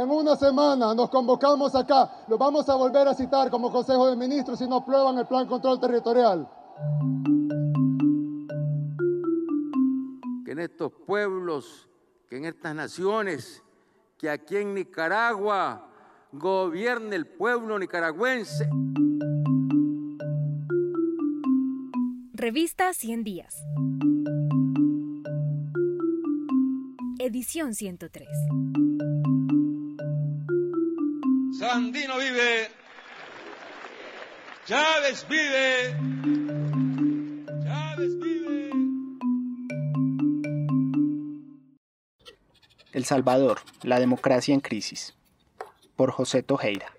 En una semana nos convocamos acá, lo vamos a volver a citar como Consejo de Ministros si no aprueban el Plan Control Territorial. Que en estos pueblos, que en estas naciones, que aquí en Nicaragua gobierne el pueblo nicaragüense. Revista 100 días. Edición 103. Vive. Chávez vive. Chávez vive. El Salvador, la democracia en crisis. Por José Tojeira.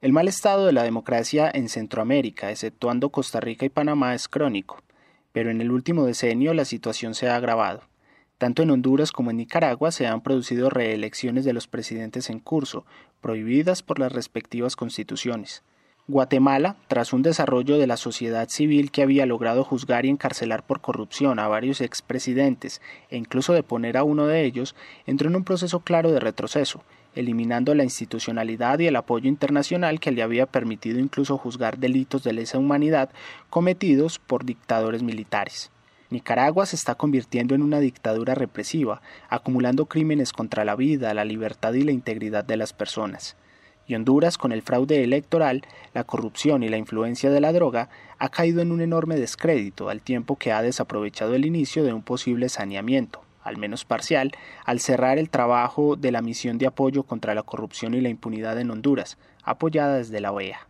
El mal estado de la democracia en Centroamérica, exceptuando Costa Rica y Panamá, es crónico, pero en el último decenio la situación se ha agravado. Tanto en Honduras como en Nicaragua se han producido reelecciones de los presidentes en curso, prohibidas por las respectivas constituciones. Guatemala, tras un desarrollo de la sociedad civil que había logrado juzgar y encarcelar por corrupción a varios expresidentes e incluso deponer a uno de ellos, entró en un proceso claro de retroceso, eliminando la institucionalidad y el apoyo internacional que le había permitido incluso juzgar delitos de lesa humanidad cometidos por dictadores militares. Nicaragua se está convirtiendo en una dictadura represiva, acumulando crímenes contra la vida, la libertad y la integridad de las personas. Y Honduras, con el fraude electoral, la corrupción y la influencia de la droga, ha caído en un enorme descrédito al tiempo que ha desaprovechado el inicio de un posible saneamiento, al menos parcial, al cerrar el trabajo de la misión de apoyo contra la corrupción y la impunidad en Honduras, apoyada desde la OEA.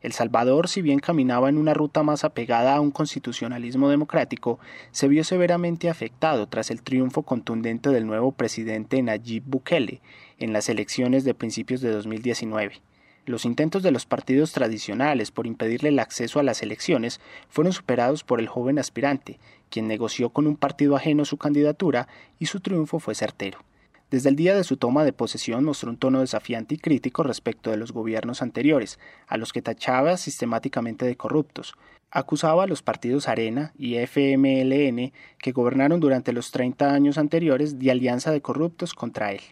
El Salvador, si bien caminaba en una ruta más apegada a un constitucionalismo democrático, se vio severamente afectado tras el triunfo contundente del nuevo presidente Nayib Bukele en las elecciones de principios de 2019. Los intentos de los partidos tradicionales por impedirle el acceso a las elecciones fueron superados por el joven aspirante, quien negoció con un partido ajeno su candidatura y su triunfo fue certero. Desde el día de su toma de posesión mostró un tono desafiante y crítico respecto de los gobiernos anteriores, a los que tachaba sistemáticamente de corruptos. Acusaba a los partidos Arena y FMLN, que gobernaron durante los 30 años anteriores, de alianza de corruptos contra él.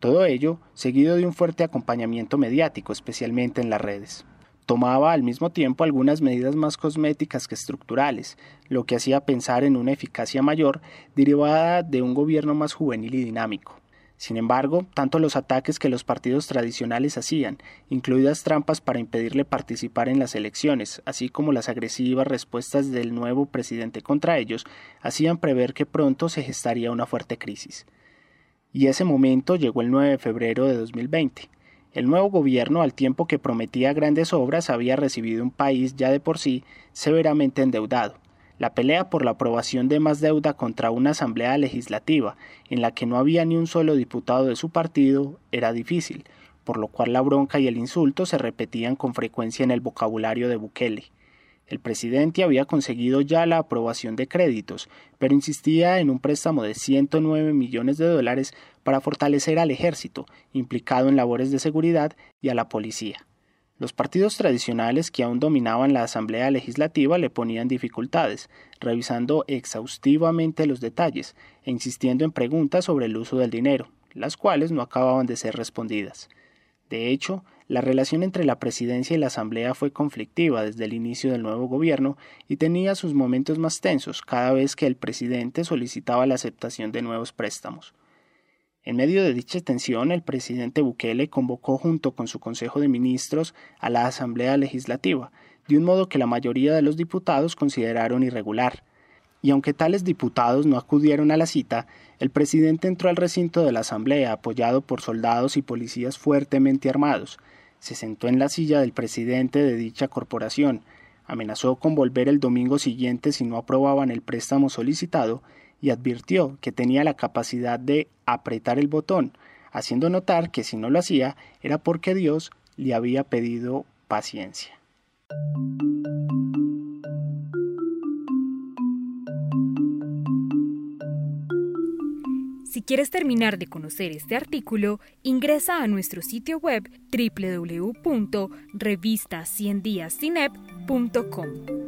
Todo ello seguido de un fuerte acompañamiento mediático, especialmente en las redes. Tomaba al mismo tiempo algunas medidas más cosméticas que estructurales, lo que hacía pensar en una eficacia mayor derivada de un gobierno más juvenil y dinámico. Sin embargo, tanto los ataques que los partidos tradicionales hacían, incluidas trampas para impedirle participar en las elecciones, así como las agresivas respuestas del nuevo presidente contra ellos, hacían prever que pronto se gestaría una fuerte crisis. Y ese momento llegó el 9 de febrero de 2020. El nuevo gobierno, al tiempo que prometía grandes obras, había recibido un país ya de por sí severamente endeudado. La pelea por la aprobación de más deuda contra una asamblea legislativa, en la que no había ni un solo diputado de su partido, era difícil, por lo cual la bronca y el insulto se repetían con frecuencia en el vocabulario de Bukele. El presidente había conseguido ya la aprobación de créditos, pero insistía en un préstamo de 109 millones de dólares para fortalecer al ejército, implicado en labores de seguridad, y a la policía. Los partidos tradicionales que aún dominaban la Asamblea Legislativa le ponían dificultades, revisando exhaustivamente los detalles e insistiendo en preguntas sobre el uso del dinero, las cuales no acababan de ser respondidas. De hecho, la relación entre la presidencia y la asamblea fue conflictiva desde el inicio del nuevo gobierno y tenía sus momentos más tensos cada vez que el presidente solicitaba la aceptación de nuevos préstamos. En medio de dicha tensión, el presidente Bukele convocó junto con su Consejo de Ministros a la Asamblea Legislativa, de un modo que la mayoría de los diputados consideraron irregular. Y aunque tales diputados no acudieron a la cita, el presidente entró al recinto de la Asamblea apoyado por soldados y policías fuertemente armados, se sentó en la silla del presidente de dicha corporación, amenazó con volver el domingo siguiente si no aprobaban el préstamo solicitado y advirtió que tenía la capacidad de apretar el botón, haciendo notar que si no lo hacía era porque Dios le había pedido paciencia. Si quieres terminar de conocer este artículo, ingresa a nuestro sitio web www.revistaciendiascinep.com.